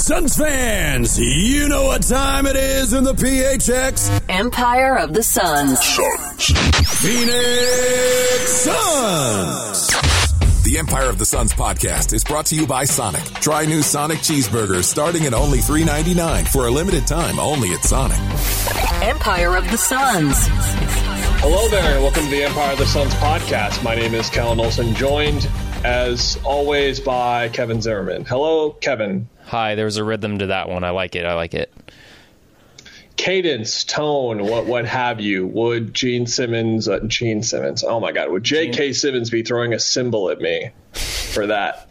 Suns fans, you know what time it is in the PHX. Empire of the Suns. Suns. Phoenix Suns. The Empire of the Suns podcast is brought to you by Sonic. Try new Sonic cheeseburgers starting at only $3.99 for a limited time only at Sonic. Empire of the Suns. Hello there, and welcome to the Empire of the Suns podcast. My name is Kellen Olson, joined as always by Kevin Zimmerman. Hello, Kevin. Hi, there's a rhythm to that one. I like it. I like it. Cadence, tone, what what have you? Would Gene Simmons, uh, Gene Simmons, oh my God, would J.K. Simmons be throwing a cymbal at me for that?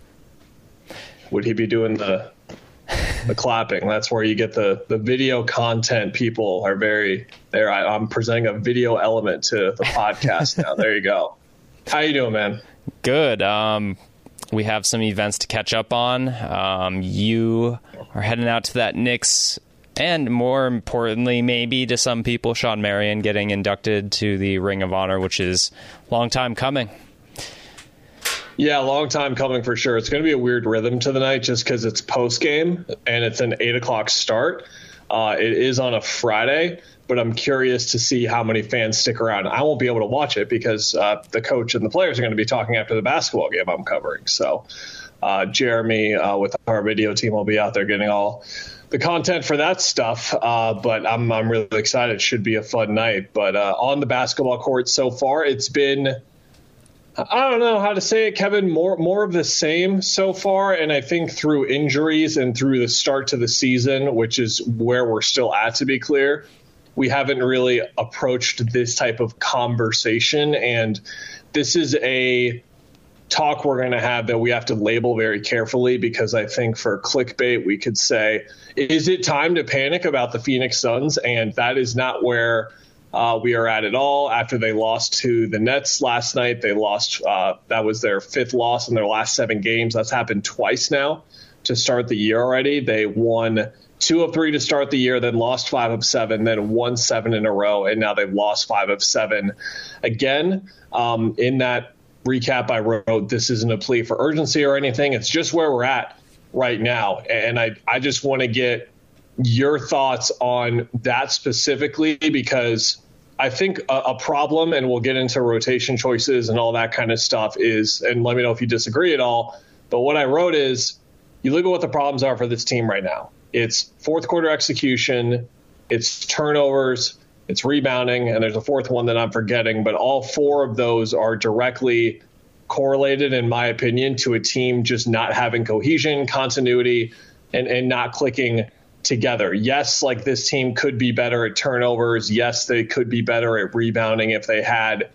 Would he be doing the the clapping? That's where you get the the video content. People are very there. I, I'm presenting a video element to the podcast now. There you go. How you doing, man? Good. Um, we have some events to catch up on. Um, you are heading out to that Knicks, and more importantly, maybe to some people, Shawn Marion getting inducted to the Ring of Honor, which is long time coming. Yeah, long time coming for sure. It's going to be a weird rhythm to the night just because it's post game and it's an eight o'clock start. Uh, it is on a Friday, but I'm curious to see how many fans stick around. I won't be able to watch it because uh, the coach and the players are going to be talking after the basketball game I'm covering. So uh, Jeremy uh, with our video team will be out there getting all the content for that stuff. Uh, but I'm I'm really excited. It should be a fun night. But uh, on the basketball court so far, it's been. I don't know how to say it, Kevin. More more of the same so far, and I think through injuries and through the start to the season, which is where we're still at, to be clear, we haven't really approached this type of conversation, and this is a talk we're going to have that we have to label very carefully because I think for clickbait we could say, is it time to panic about the Phoenix Suns? And that is not where uh, we are at it all. After they lost to the Nets last night, they lost. Uh, that was their fifth loss in their last seven games. That's happened twice now to start the year already. They won two of three to start the year, then lost five of seven, then won seven in a row, and now they've lost five of seven again. Um, in that recap, I wrote, "This isn't a plea for urgency or anything. It's just where we're at right now." And I, I just want to get your thoughts on that specifically because I think a, a, problem, and we'll get into rotation choices and all that kind of stuff, is, and let me know if you disagree at all. But what I wrote is you look at what the problems are for this team right now. It's fourth quarter execution, it's turnovers, it's rebounding, and there's a fourth one that I'm forgetting, but all four of those are directly correlated, in my opinion, to a team just not having cohesion, continuity, and, and not clicking together. Yes, like this team could be better at turnovers. Yes, they could be better at rebounding if they had,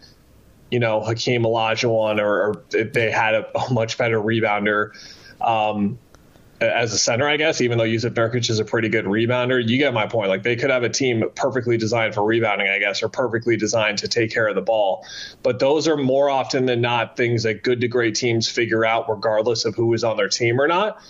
you know, Hakeem Olajuwon or, or if they had a, a much better rebounder um, as a center, I guess. Even though Jusuf Nurkic is a pretty good rebounder, you get my point. Like they could have a team perfectly designed for rebounding, I guess, or perfectly designed to take care of the ball. But those are more often than not things that good to great teams figure out, regardless of who is on their team or not.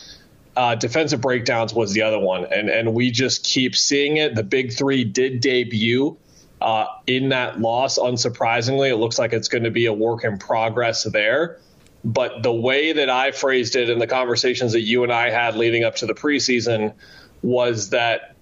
Uh, defensive breakdowns was the other one, and and we just keep seeing it. The big three did debut uh, in that loss. Unsurprisingly, it looks like it's going to be a work in progress there. But the way that I phrased it in the conversations that you and I had leading up to the preseason was that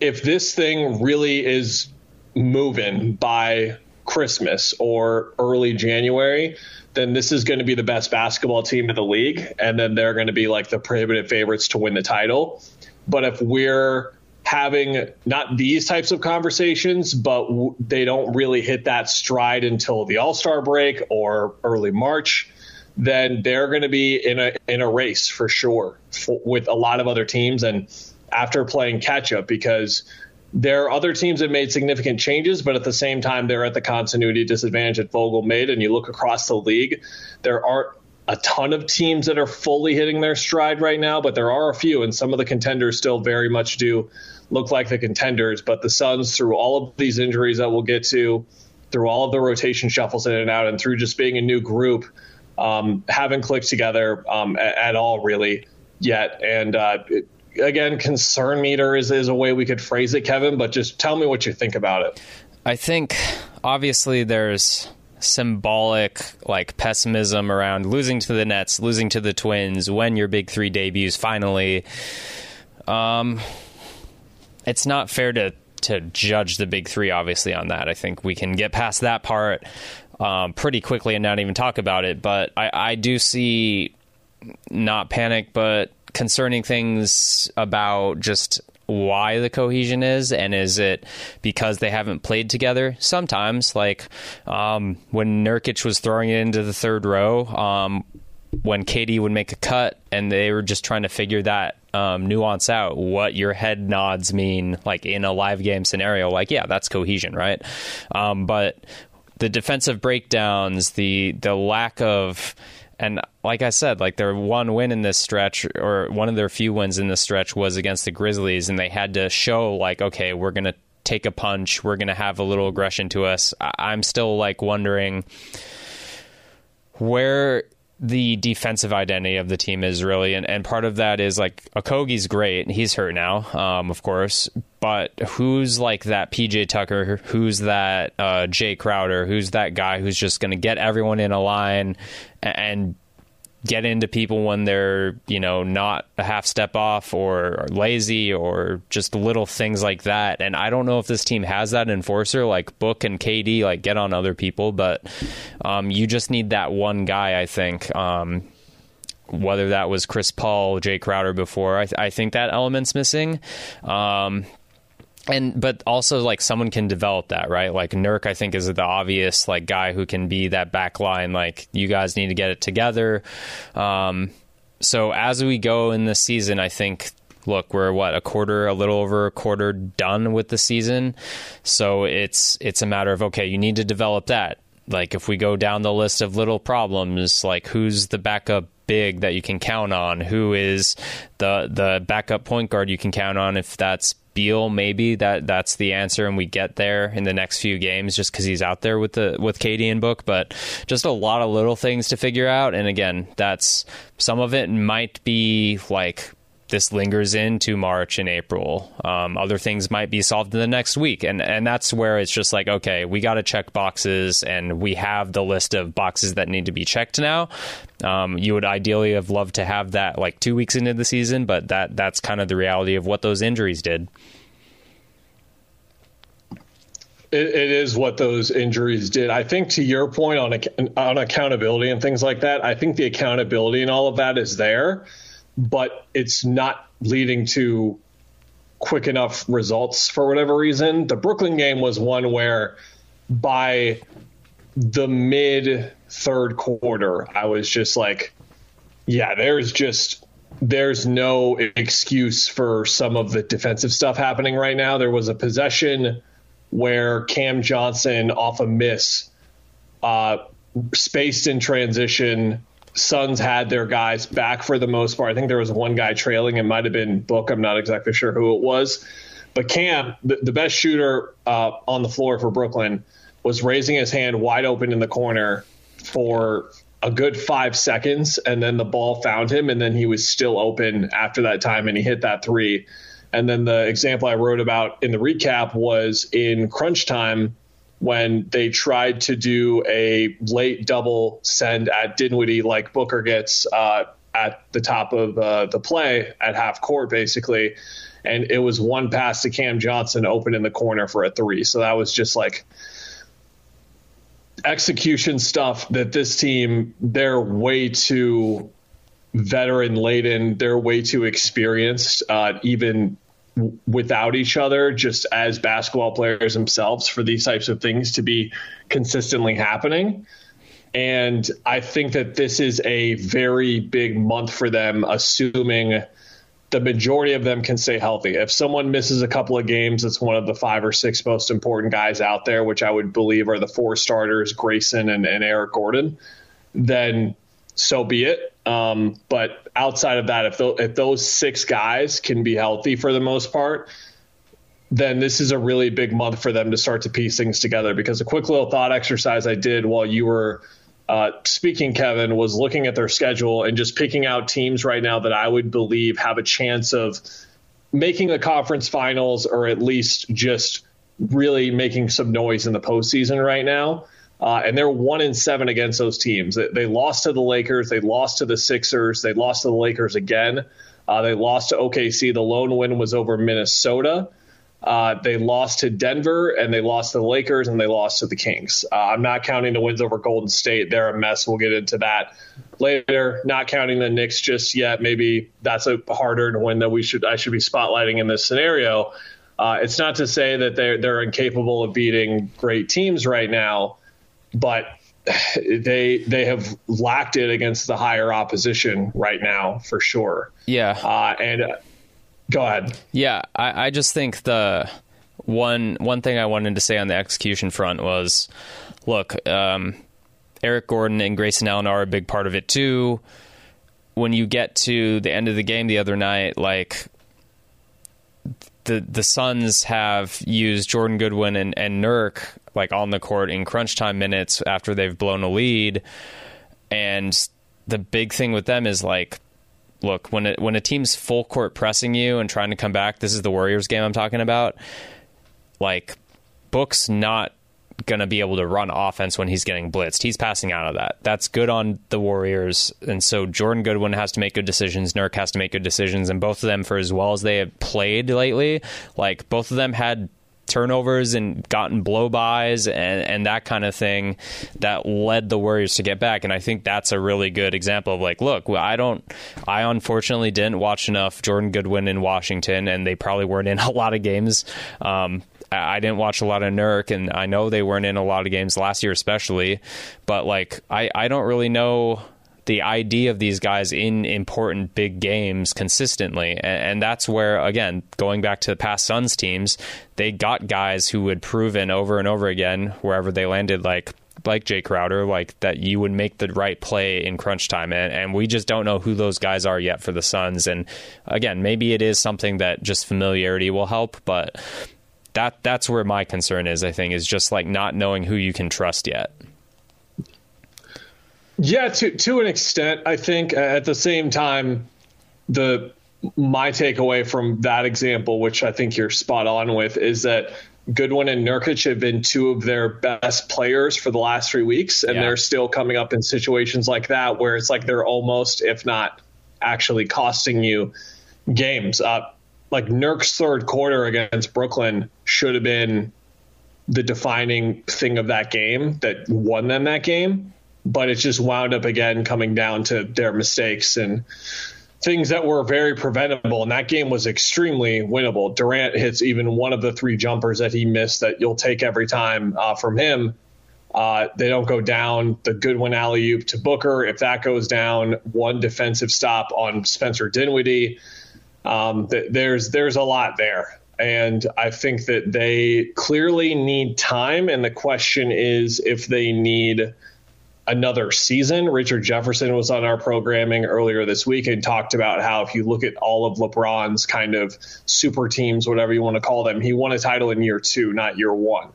if this thing really is moving by Christmas or early January, then this is going to be the best basketball team in the league. And then they're going to be like the prohibitive favorites to win the title. But if we're having not these types of conversations, but w- they don't really hit that stride until the All Star break or early March, then they're going to be in a in a race for sure for, with a lot of other teams. And after playing catch up, because there are other teams that made significant changes, but at the same time, they're at the continuity disadvantage that Vogel made. And you look across the league, there aren't a ton of teams that are fully hitting their stride right now, but there are a few, and some of the contenders still very much do look like the contenders. But the Suns, through all of these injuries that we'll get to, through all of the rotation shuffles in and out, and through just being a new group, um, haven't clicked together um, at, at, all really yet. And uh, it, again, concern meter is, is a way we could phrase it, Kevin, but just tell me what you think about it. I think obviously there's symbolic like pessimism around losing to the Nets, losing to the Twins when your big three debuts finally. Um, it's not fair to to judge the big three obviously on that. I think we can get past that part um, pretty quickly and not even talk about it. But I, I do see not panic, but concerning things about just why the cohesion is and is it because they haven't played together sometimes like um, when Nurkic was throwing it into the third row um, when Katie would make a cut and they were just trying to figure that um, nuance out what your head nods mean like in a live game scenario like yeah that's cohesion right um, but the defensive breakdowns the the lack of and like I said, like their one win in this stretch, or one of their few wins in this stretch, was against the Grizzlies, and they had to show like, okay, we're gonna take a punch, we're gonna have a little aggression to us. I'm still like wondering where the defensive identity of the team is really, and, and part of that is like Okogie's great, and he's hurt now, um, of course, but who's like that PJ Tucker, who's that uh, Jae Crowder, who's that guy who's just going to get everyone in a line and get into people when they're you know not a half step off or, lazy or just little things like that. And i don't know if this team has that enforcer like book and kd like get on other people but um, you just need that one guy i think um, whether that was chris paul jae crowder before. I, th- I think that element's missing. Um, and but also like someone can develop that right? Like Nurk I think is the obvious like guy who can be that back line like you guys need to get it together. Um, so as we go in this season I think look we're what a quarter a little over a quarter done with the season. So it's it's a matter of okay you need to develop that. Like if we go down the list of little problems like who's the backup big that you can count on? Who is the the backup point guard you can count on if that's Beal, maybe that that's the answer, and we get there in the next few games just because he's out there with the with KD and Book. But just a lot of little things to figure out, and again, that's some of it might be like this lingers into March and April. Um, other things might be solved in the next week, and and that's where it's just like okay, we got to check boxes, and we have the list of boxes that need to be checked now. Um, you would ideally have loved to have that like two weeks into the season, but that that's kind of the reality of what those injuries did. it, it is what those injuries did. I think to your point on on accountability and things like that, I think the accountability and all of that is there but it's not leading to quick enough results for whatever reason. The Brooklyn game was one where by the mid third quarter, I was just like, yeah, there's just there's no excuse for some of the defensive stuff happening right now. There was a possession where Cam Johnson off a miss, uh, spaced in transition, Suns had their guys back for the most part. I think there was one guy trailing. It might have been Book. I'm not exactly sure who it was. But Cam, the, the best shooter uh, on the floor for Brooklyn, was raising his hand wide open in the corner for a good five seconds. And then the ball found him. And then he was still open after that time. And he hit that three. And then the example I wrote about in the recap was in crunch time when they tried to do a late double send at Dinwiddie like Booker gets uh, at the top of uh, the play at half court, basically. And it was one pass to Cam Johnson open in the corner for a three. So that was just like execution stuff that this team, they're way too veteran laden. They're way too experienced, uh, even without each other just as basketball players themselves for these types of things to be consistently happening. And I think that this is a very big month for them, assuming the majority of them can stay healthy. If someone misses a couple of games, it's one of the five or six most important guys out there, which I would believe are the four starters, Grayson and, and Eric Gordon, then so be it. Um, but outside of that, if, th- if those six guys can be healthy for the most part, then this is a really big month for them to start to piece things together. Because a quick little thought exercise I did while you were uh, speaking, Kevin, was looking at their schedule and just picking out teams right now that I would believe have a chance of making the conference finals or at least just really making some noise in the postseason right now. Uh, and they're one in seven against those teams. They, they, lost to the Lakers, they lost to the Sixers, they lost to the Lakers again. Uh, they lost to OKC. The lone win was over Minnesota. Uh, they lost to Denver and they lost to the Lakers and they lost to the Kings. Uh, I'm not counting the wins over Golden State. They're a mess. We'll get into that later. Not counting the Knicks just yet. Maybe that's a harder win that we should I should be spotlighting in this scenario. Uh, it's not to say that they're they're incapable of beating great teams right now, but they they have lacked it against the higher opposition right now for sure. Yeah. Uh, and uh, go ahead. Yeah, I, I just think the one one thing I wanted to say on the execution front was, look, um, Eric Gordon and Grayson Allen are a big part of it too. When you get to the end of the game the other night, like the the Suns have used Jordan Goodwin and, and Nurk like on the court in crunch time minutes after they've blown a lead. And the big thing with them is like look, when it, when a team's full court pressing you and trying to come back, this is the Warriors game I'm talking about. Like Book's not going to be able to run offense when he's getting blitzed. He's passing out of that. That's good on the Warriors. And so Jordan Goodwin has to make good decisions. Nurk has to make good decisions. And both of them, for as well as they have played lately, like both of them had turnovers and gotten blow bys and, and that kind of thing that led the Warriors to get back. And I think that's a really good example of like, look, I don't, I unfortunately didn't watch enough Jordan Goodwin in Washington, and they probably weren't in a lot of games. Um, I didn't watch a lot of Nurk, and I know they weren't in a lot of games last year, especially. But like, I, I don't really know the ID of these guys in important big games consistently. And, and, that's where, again, going back to the past Suns teams, they got guys who had proven over and over again, wherever they landed, like like Jae Crowder, like that you would make the right play in crunch time. And, and we just don't know who those guys are yet for the Suns. And again, maybe it is something that just familiarity will help, but that that's where my concern is, I think, is just like not knowing who you can trust yet. Yeah, to to an extent, I think. At the same time, the my takeaway from that example, which I think you're spot on with, is that Goodwin and Nurkic have been two of their best players for the last three weeks, and yeah. they're still coming up in situations like that where it's like they're almost, if not actually costing you games. Uh, like Nurk's third quarter against Brooklyn should have been the defining thing of that game that won them that game but it just wound up again coming down to their mistakes and things that were very preventable. And that game was extremely winnable. Durant hits even one of the three jumpers that he missed that you'll take every time uh, from him. Uh, they don't go down. The Goodwin alley oop to Booker. If that goes down, one defensive stop on Spencer Dinwiddie. Um, th- there's there's a lot there, and I think that they clearly need time. And the question is if they need another season. Richard Jefferson was on our programming earlier this week and talked about how if you look at all of LeBron's kind of super teams, whatever you want to call them, he won a title in year two, not year one.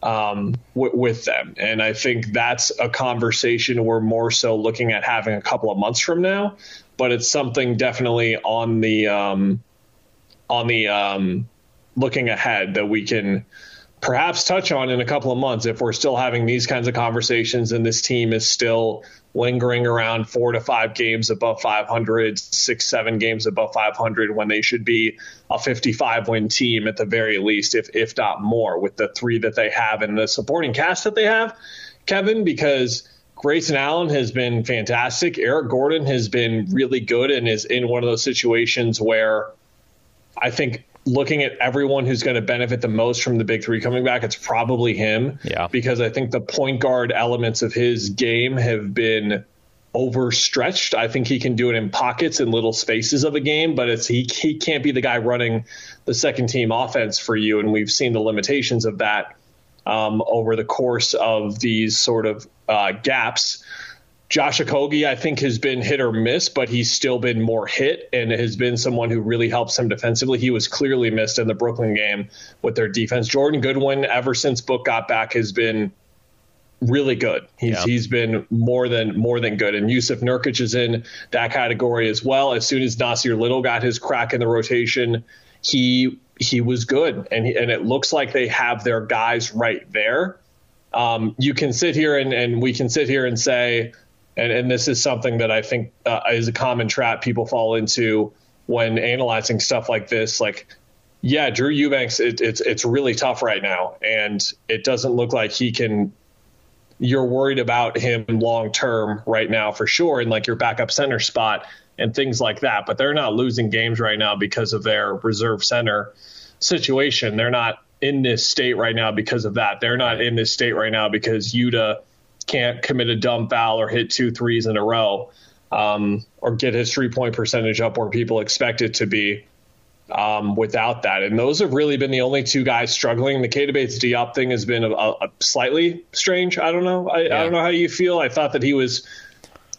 Um, w- with them. And I think that's a conversation we're more so looking at having a couple of months from now, but it's something definitely on the, um, on the, um, looking ahead that we can, perhaps touch on in a couple of months if we're still having these kinds of conversations and this team is still lingering around four to five games above 500, six, seven games above 500 when they should be a 55 win team at the very least, if, if not more, with the three that they have and the supporting cast that they have, Kevin, because Grayson Allen has been fantastic. Eric Gordon has been really good and is in one of those situations where I think looking at everyone who's going to benefit the most from the big three coming back, it's probably him. Yeah. Because I think the point guard elements of his game have been overstretched. I think he can do it in pockets and little spaces of a game, but it's he he can't be the guy running the second team offense for you, and we've seen the limitations of that um, over the course of these sort of uh, gaps. Josh Okogie, I think, has been hit or miss, but he's still been more hit and has been someone who really helps him defensively. He was clearly missed in the Brooklyn game with their defense. Jordan Goodwin, ever since Book got back, has been really good. He's yeah. he's been more than more than good. And Jusuf Nurkic is in that category as well. As soon as Nassir Little got his crack in the rotation, he he was good. And he, and it looks like they have their guys right there um, you can sit here and, and we can sit here and say, and, and this is something that I think uh, is a common trap people fall into when analyzing stuff like this. Like, yeah, Drew Eubanks, it, it's it's really tough right now, and it doesn't look like he can. You're worried about him long term right now for sure, and like your backup center spot and things like that. But they're not losing games right now because of their reserve center situation. They're not in this state right now because of that. They're not in this state right now because Yuta can't commit a dumb foul or hit two threes in a row um, or get his three point percentage up where people expect it to be um, without that. And those have really been the only two guys struggling. The Keita Bates Diop thing has been a, a slightly strange. I don't know. I, yeah. I, don't know how you feel. I thought that he was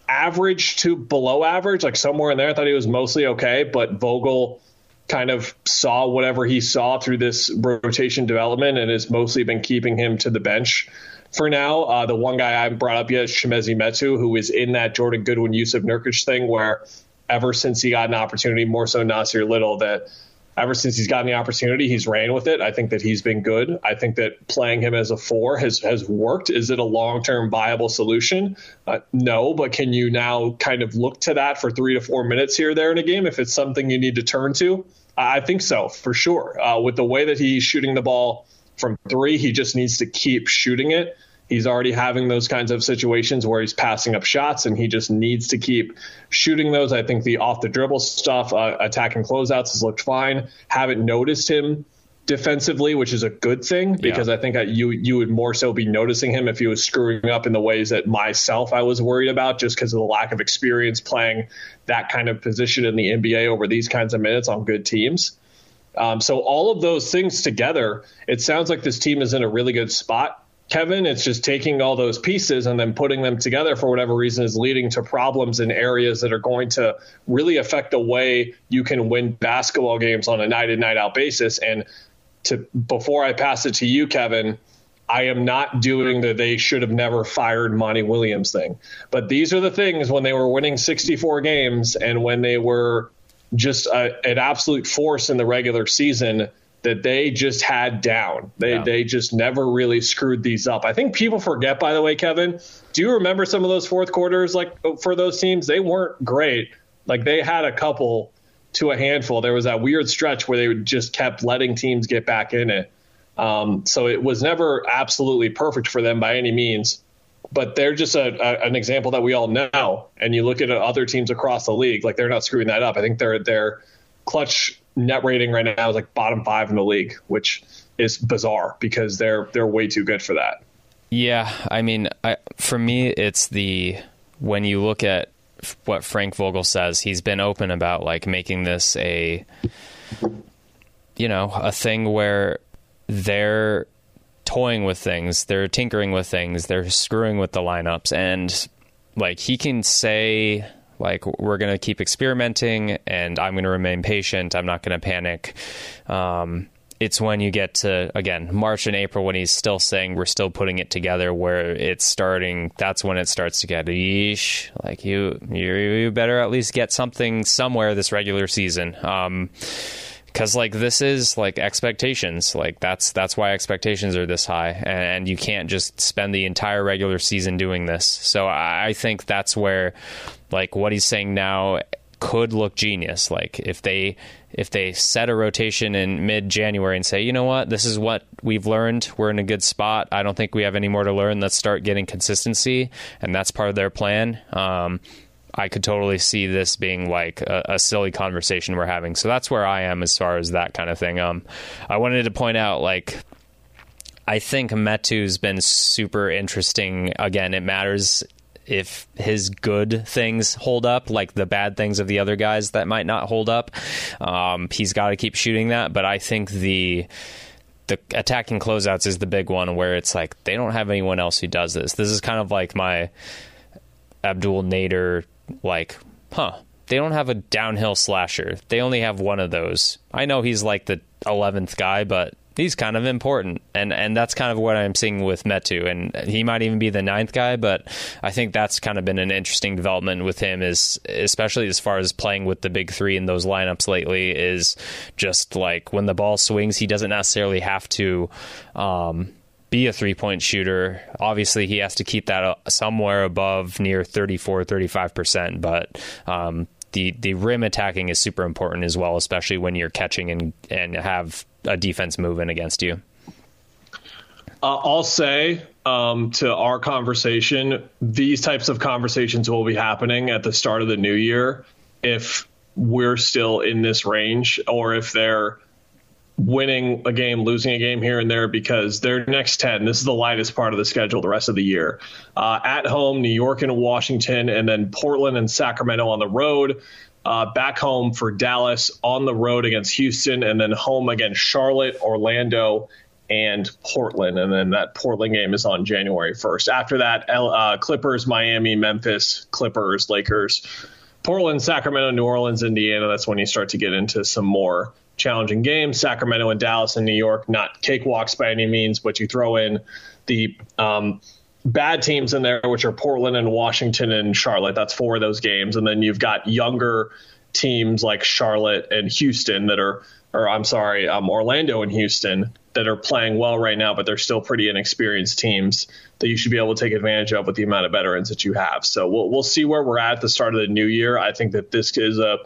average to below average, like somewhere in there. I thought he was mostly okay, but Vogel kind of saw whatever he saw through this rotation development and has mostly been keeping him to the bench for now. Uh, the one guy I've brought up yet is Chimezie Metu, who is in that Jordan Goodwin Jusuf Nurkic thing where ever since he got an opportunity, more so Nassir Little, that ever since he's gotten the opportunity, he's ran with it. I think that he's been good. I think that playing him as a four has has worked. Is it a long term viable solution? Uh, no, but can you now kind of look to that for three to four minutes here there in a game if it's something you need to turn to? I think so for sure. Uh, with the way that he's shooting the ball from three, he just needs to keep shooting it. He's already having those kinds of situations where he's passing up shots, and he just needs to keep shooting those. I think the off the dribble stuff, uh, attacking closeouts has looked fine. Haven't noticed him defensively, which is a good thing because yeah. I think you you would more so be noticing him if he was screwing up in the ways that myself I was worried about just because of the lack of experience playing that kind of position in the NBA over these kinds of minutes on good teams. Um, so all of those things together, it sounds like this team is in a really good spot. Kevin, it's just taking all those pieces and then putting them together for whatever reason is leading to problems in areas that are going to really affect the way you can win basketball games on a night in, night out basis. And to before I pass it to you, Kevin, I am not doing the they should have never fired Monty Williams thing. But these are the things when they were winning 64 games and when they were just a, an absolute force in the regular season that they just had down. They yeah. they just never really screwed these up. I think people forget by the way, Kevin, do you remember some of those fourth quarters like for those teams? They weren't great. Like they had a couple to a handful. There was that weird stretch where they just kept letting teams get back in it. Um, so it was never absolutely perfect for them by any means. But they're just a, a, an example that we all know. And you look at other teams across the league, like they're not screwing that up. I think their their clutch net rating right now is like bottom five in the league, which is bizarre because they're they're way too good for that. Yeah, I mean, I, for me, it's the when you look at what Frank Vogel says. He's been open about like making this a you know, a thing where they're toying with things, they're tinkering with things, they're screwing with the lineups and like he can say like we're going to keep experimenting and I'm going to remain patient, I'm not going to panic. Um, it's when you get to again March and April when he's still saying we're still putting it together where it's starting that's when it starts to get yeesh like you you, you better at least get something somewhere this regular season. Um because like this is like expectations. Like that's that's why expectations are this high and, and, you can't just spend the entire regular season doing this. So i think that's where like what he's saying now could look genius like if they if they set a rotation in mid January and say, you know what, this is what we've learned, we're in a good spot. I don't think we have any more to learn. Let's start getting consistency, and that's part of their plan. Um, I could totally see this being like a, a, silly conversation we're having. So that's where I am as far as that kind of thing. Um, I wanted to point out like. I think Metu's been super interesting. Again, it matters if his good things hold up, like the bad things of the other guys that might not hold up. Um, he's got to keep shooting that. But I think the the attacking closeouts is the big one where it's like they don't have anyone else who does this. This is kind of like my Abdul Nader, like, huh? They don't have a downhill slasher. They only have one of those. I know he's like the eleventh guy, but he's kind of important, and and that's kind of what I'm seeing with Metu, and he might even be the ninth guy, but I think that's kind of been an interesting development with him, is especially as far as playing with the big three in those lineups lately, is just like when the ball swings, he doesn't necessarily have to. Um, be a three point shooter. Obviously, he has to keep that uh, somewhere above near 34, 35%. But um, the, the rim attacking is super important as well, especially when you're catching and, and have a defense moving against you. Uh, I'll say um, to our conversation, these types of conversations will be happening at the start of the new year if we're still in this range or if they're winning a game, losing a game here and there because their next 10, this is the lightest part of the schedule the rest of the year. Uh, at home, New York and Washington, and then Portland and Sacramento on the road. Uh, back home for Dallas, on the road against Houston, and then home against Charlotte, Orlando, and Portland. And then that Portland game is on January 1st. After that, uh, Clippers, Miami, Memphis, Clippers, Lakers, Portland, Sacramento, New Orleans, Indiana. That's when you start to get into some more challenging games. Sacramento and Dallas and New York, not cakewalks by any means, but you throw in the um, bad teams in there, which are Portland and Washington and Charlotte. That's four of those games. And then you've got younger teams like Charlotte and Houston that are, or I'm sorry, um, Orlando and Houston that are playing well right now, but they're still pretty inexperienced teams that you should be able to take advantage of with the amount of veterans that you have. So we'll, we'll see where we're at at the start of the new year. I think that this is a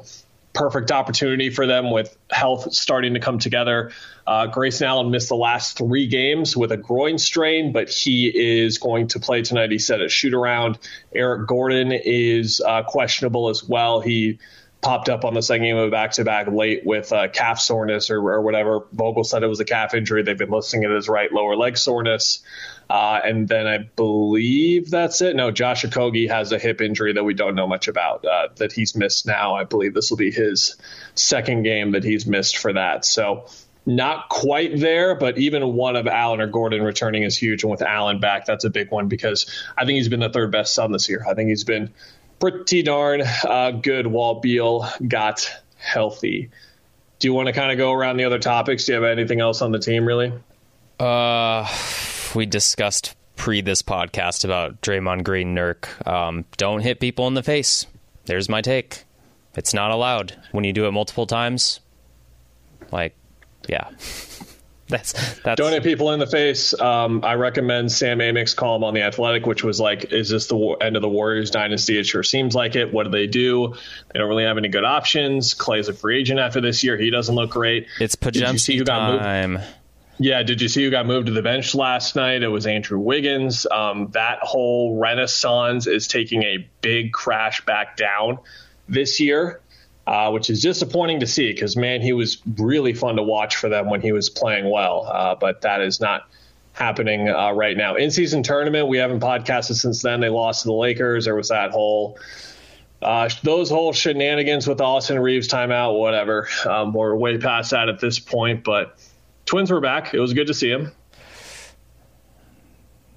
perfect opportunity for them with health starting to come together. Uh, Grayson Allen missed the last three games with a groin strain, but he is going to play tonight. He said at shoot around. Eric Gordon is uh, questionable as well. He popped up on the second game of a back to back late with uh, calf soreness or, or, whatever. Vogel said it was a calf injury. They've been listing it as right lower leg soreness. Uh, and then I believe that's it. No, Josh Okogie has a hip injury that we don't know much about uh, that he's missed now. I believe this will be his second game that he's missed for that. So not quite there, but even one of Allen or Gordon returning is huge. And with Allen back, that's a big one because I think he's been the third best Sun this year. I think he's been pretty darn uh, good while Beal got healthy. Do you want to kind of go around the other topics? Do you have anything else on the team, really? Uh, we discussed pre this podcast about Draymond Green Nurk. Um, don't hit people in the face. There's my take. It's not allowed when you do it multiple times. Like, yeah. that's that's don't hit people in the face. Um, I recommend Sam Amick's column on the Athletic, which was like, "Is this the end of the Warriors dynasty?" It sure seems like it. What do they do? They don't really have any good options. Clay's a free agent after this year. He doesn't look great. It's Podziemski time. Moved? Yeah, did you see who got moved to the bench last night? It was Andrew Wiggins. Um, that whole renaissance is taking a big crash back down this year uh, which is disappointing to see because, man, he was really fun to watch for them when he was playing well. Uh, but that is not happening uh, right now. In season tournament, we haven't podcasted since then. They lost to the Lakers. There was that whole. Uh, those whole shenanigans with Austin Reaves timeout, whatever. Um, we're way past that at this point, but Twins were back. It was good to see them.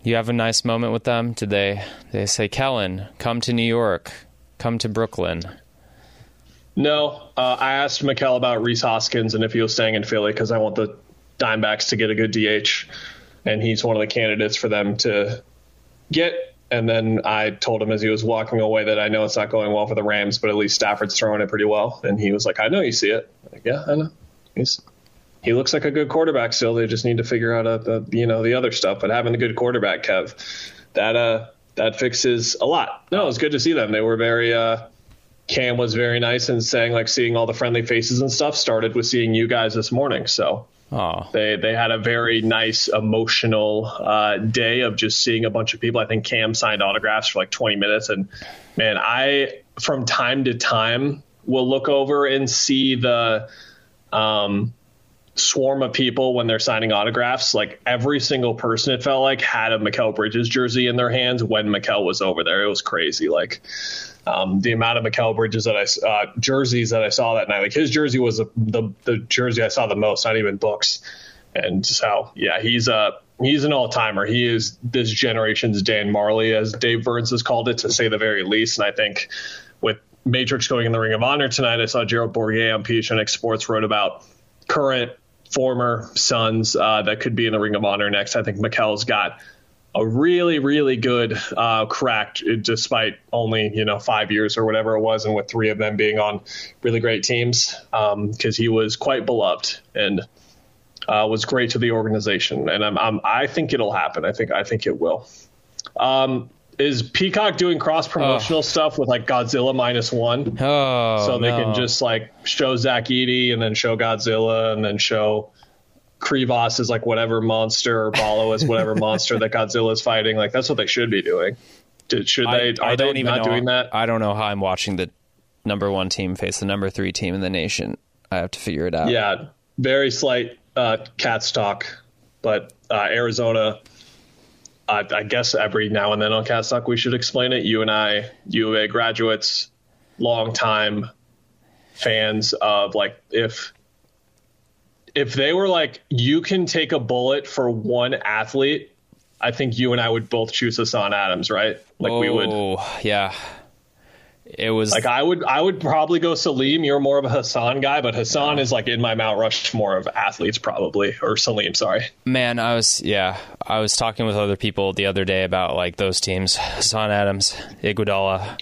You have a nice moment with them. Did they? They say, Kellen, come to New York, come to Brooklyn. No, uh, I asked Mikal about Rhys Hoskins and if he was staying in Philly because I want the Dimebacks to get a good DH, and he's one of the candidates for them to get. And then I told him as he was walking away that I know it's not going well for the Rams, but at least Stafford's throwing it pretty well. And he was like, "I know you see it." Like, yeah, I know. He's he looks like a good quarterback still. They just need to figure out a, a, you know the other stuff. But having a good quarterback, Kev, that uh that fixes a lot. No, it was good to see them. They were very uh Cam was very nice and saying like seeing all the friendly faces and stuff started with seeing you guys this morning. So oh. they they had a very nice emotional uh, day of just seeing a bunch of people. I think Cam signed autographs for like 20 minutes, and man, I from time to time will look over and see the um, swarm of people when they're signing autographs. Like every single person, it felt like had a Mikal Bridges jersey in their hands when Mikal was over there. It was crazy. Like um, the amount of Mikal Bridges that I uh, jerseys that I saw that night. Like his jersey was the, the, the jersey I saw the most, not even books. And so yeah, he's a he's an all timer. He is this generation's Dan Majerle, as Dave Burns has called it, to say the very least. And I think with Matrix going in the Ring of Honor tonight, I saw Gerald Bourguet on PHNX Sports wrote about current former Suns uh, that could be in the Ring of Honor next. I think Mikal's got a really, really good uh, crack, despite only you know five years or whatever it was, and with three of them being on really great teams, because um, he was quite beloved. And uh, was great to the organization, and I'm, I'm, i think it'll happen. I think I think it will. Um, is Peacock doing cross promotional oh. stuff with like Godzilla minus one? Oh, so they no. can just like show Zach Edey and then show Godzilla and then show Krivas as like whatever monster or Ballo as whatever monster that Godzilla is fighting. Like that's what they should be doing. Should they? I, are I don't they even not know, doing that? I don't know how I'm watching the number one team face the number three team in the nation. I have to figure it out. Yeah, very slight uh, cats talk, but uh, Arizona. Uh, I guess every now and then on Cats Talk we should explain it. You and I, U of A graduates, long time fans of like if if they were like you can take a bullet for one athlete, I think you and I would both choose Hassan Adams, right? Like oh, we would. Yeah. It was like I would I would probably go Salim. You're more of a Hassan guy, but Hassan is like in my Mount Rushmore of athletes probably or Salim. Sorry, man. I was yeah. I was talking with other people the other day about like those teams. Hassan Adams, Iguodala,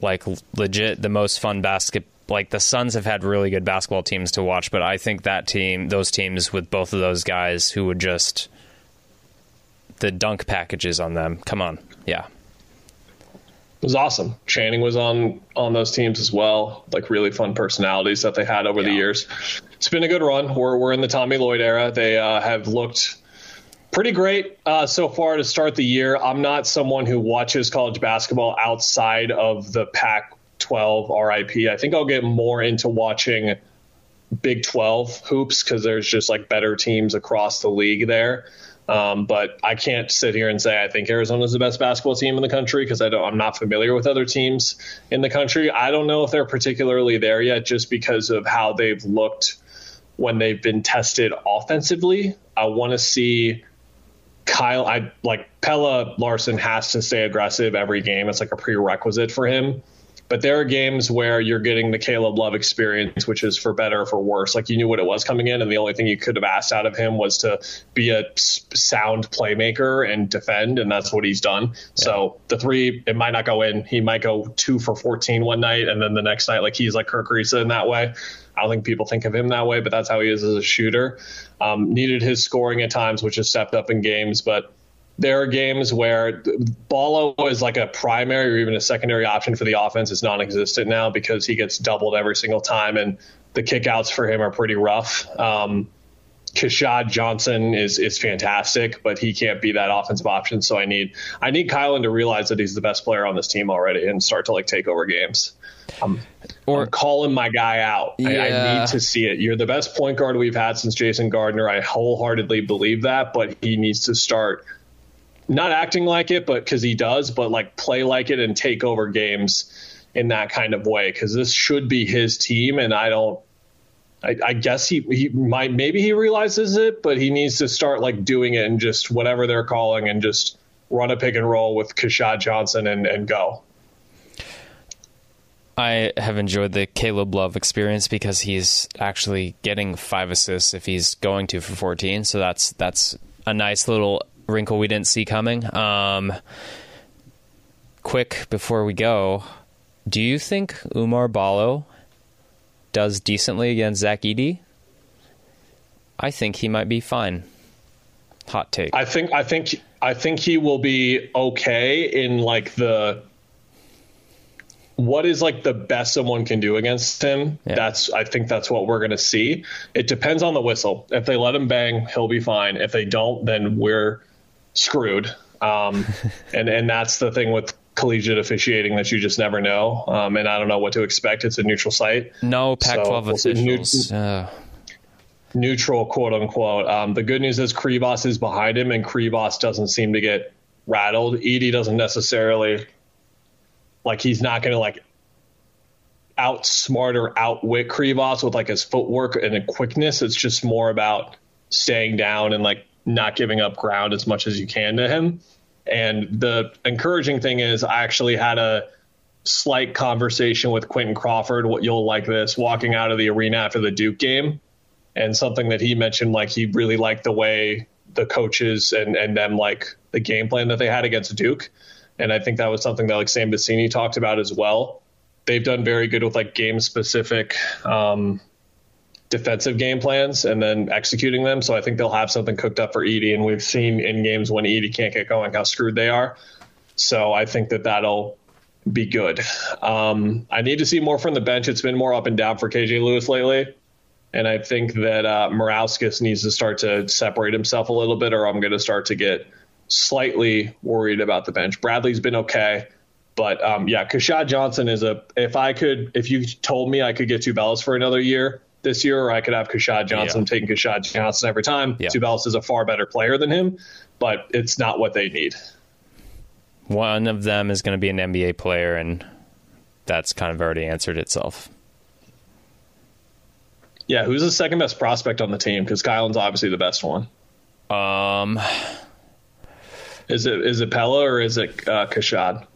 like legit the most fun basket. Like the Suns have had really good basketball teams to watch, but I think that team, those teams with both of those guys who would just the dunk packages on them. Come on, yeah was awesome. Channing was on on those teams as well. Like really fun personalities that they had over yeah. the years. It's been a good run. We're we're in the Tommy Lloyd era. They uh, have looked pretty great uh, so far to start the year. I'm not someone who watches college basketball outside of the Pac-12 RIP. I think I'll get more into watching Big 12 hoops because there's just like better teams across the league there. Um, but I can't sit here and say I think Arizona is the best basketball team in the country because I don't. I'm not familiar with other teams in the country. I don't know if they're particularly there yet, just because of how they've looked when they've been tested offensively. I want to see Kyle. I like Pelle Larsson has to stay aggressive every game. It's like a prerequisite for him. But there are games where you're getting the Caleb Love experience, which is for better or for worse. Like you knew what it was coming in, and the only thing you could have asked out of him was to be a sound playmaker and defend, and that's what he's done. Yeah. So the three, it might not go in. He might go two for 14 one night, and then the next night, like he's like Kirk Risa in that way. I don't think people think of him that way, but that's how he is as a shooter. Um, needed his scoring at times, which has stepped up in games, but there are games where Ballo is like a primary or even a secondary option for the offense is non-existent now because he gets doubled every single time, and the kickouts for him are pretty rough. Um, Keshad Johnson is is fantastic, but he can't be that offensive option. So I need I need Kylan to realize that he's the best player on this team already and start to like take over games. I'm, or I'm calling my guy out. Yeah. I, I, need to see it. You're the best point guard we've had since Jason Gardner. I wholeheartedly believe that, but he needs to start not acting like it, but because he does, but like play like it and take over games in that kind of way. Because this should be his team, and I don't. I, I, guess he he might maybe he realizes it, but he needs to start like doing it and just whatever they're calling and just run a pick and roll with Keshad Johnson and, and go. I have enjoyed the Caleb Love experience because he's actually getting five assists if he's going to for 14. So that's that's a nice little wrinkle we didn't see coming. Um, quick before we go, do you think Oumar Ballo does decently against Zach Edey? I think he might be fine. Hot take. I think I think I think he will be okay in like the what is like the best someone can do against him. Yeah. That's I think that's what we're gonna see. It depends on the whistle. If they let him bang, he'll be fine. If they don't, then we're screwed. Um, and and that's the thing with collegiate officiating that you just never know. Um, and I don't know what to expect. It's a neutral site. No Pac-12 so, officials. Uh. Neutral, quote unquote. Um, the good news is Krivas is behind him, and Krivas doesn't seem to get rattled. Edey doesn't necessarily like he's not going to like outsmart or outwit Krivas with like his footwork and quickness. It's just more about staying down and like not giving up ground as much as you can to him. And the encouraging thing is, I actually had a slight conversation with Quentin Crawford. What you'll like this walking out of the arena after the Duke game, and something that he mentioned, like he really liked the way the coaches and and them like the game plan that they had against Duke. And I think that was something that like Sam Vecenie talked about as well. They've done very good with like game specific um, defensive game plans and then executing them. So I think they'll have something cooked up for Edey. And we've seen in games when Edey can't get going how screwed they are. So I think that that'll be good. Um, I need to see more from the bench. It's been more up and down for KJ Lewis lately. And I think that uh, Murauskas needs to start to separate himself a little bit, or I'm going to start to get slightly worried about the bench. Bradley's been okay. But um, yeah, Keshad Johnson is a. If I could, if you told me I could get Tubelis for another year this year, or I could have Keshad Johnson yeah. taking Keshad Johnson every time. Yeah. Tubelis is a far better player than him, but it's not what they need. One of them is going to be an NBA player, and that's kind of already answered itself. Yeah, who's the second best prospect on the team? Because Kylan's obviously the best one. Um, is it is it Pelle or is it uh, Keshad?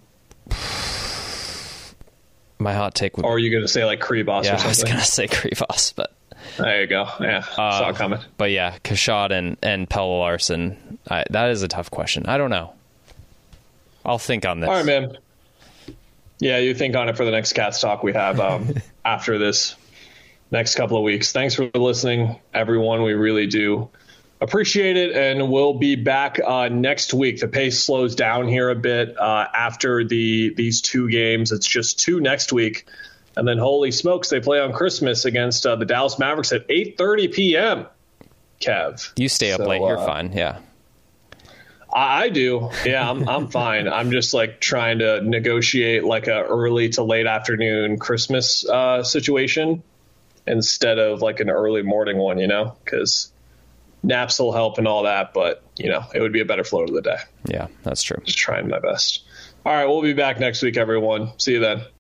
My hot take would. Or are you going to say like Krivas? Yeah, I was going to say Krivas, but there you go. Yeah, uh, saw it coming. But yeah, Keshad and and Pelle Larsson. I, that is a tough question. I don't know. I'll think on this. All right, man. Yeah, you think on it for the next Cats talk we have um, after this next couple of weeks. Thanks for listening, everyone. We really do appreciate it, and we'll be back uh, next week. The pace slows down here a bit uh, after the these two games. It's just two next week, and then holy smokes, they play on Christmas against uh, the Dallas Mavericks at 8:30 p.m. Kev, you stay up so, late. You're uh, fine. Yeah. I, I do. Yeah, I'm, I'm fine. I'm just like trying to negotiate like a early to late afternoon Christmas uh, situation instead of like an early morning one, you know, because naps will help and all that, but you know, it would be a better flow of the day. Yeah, that's true. Just trying my best. All right, we'll be back next week, everyone. See you then.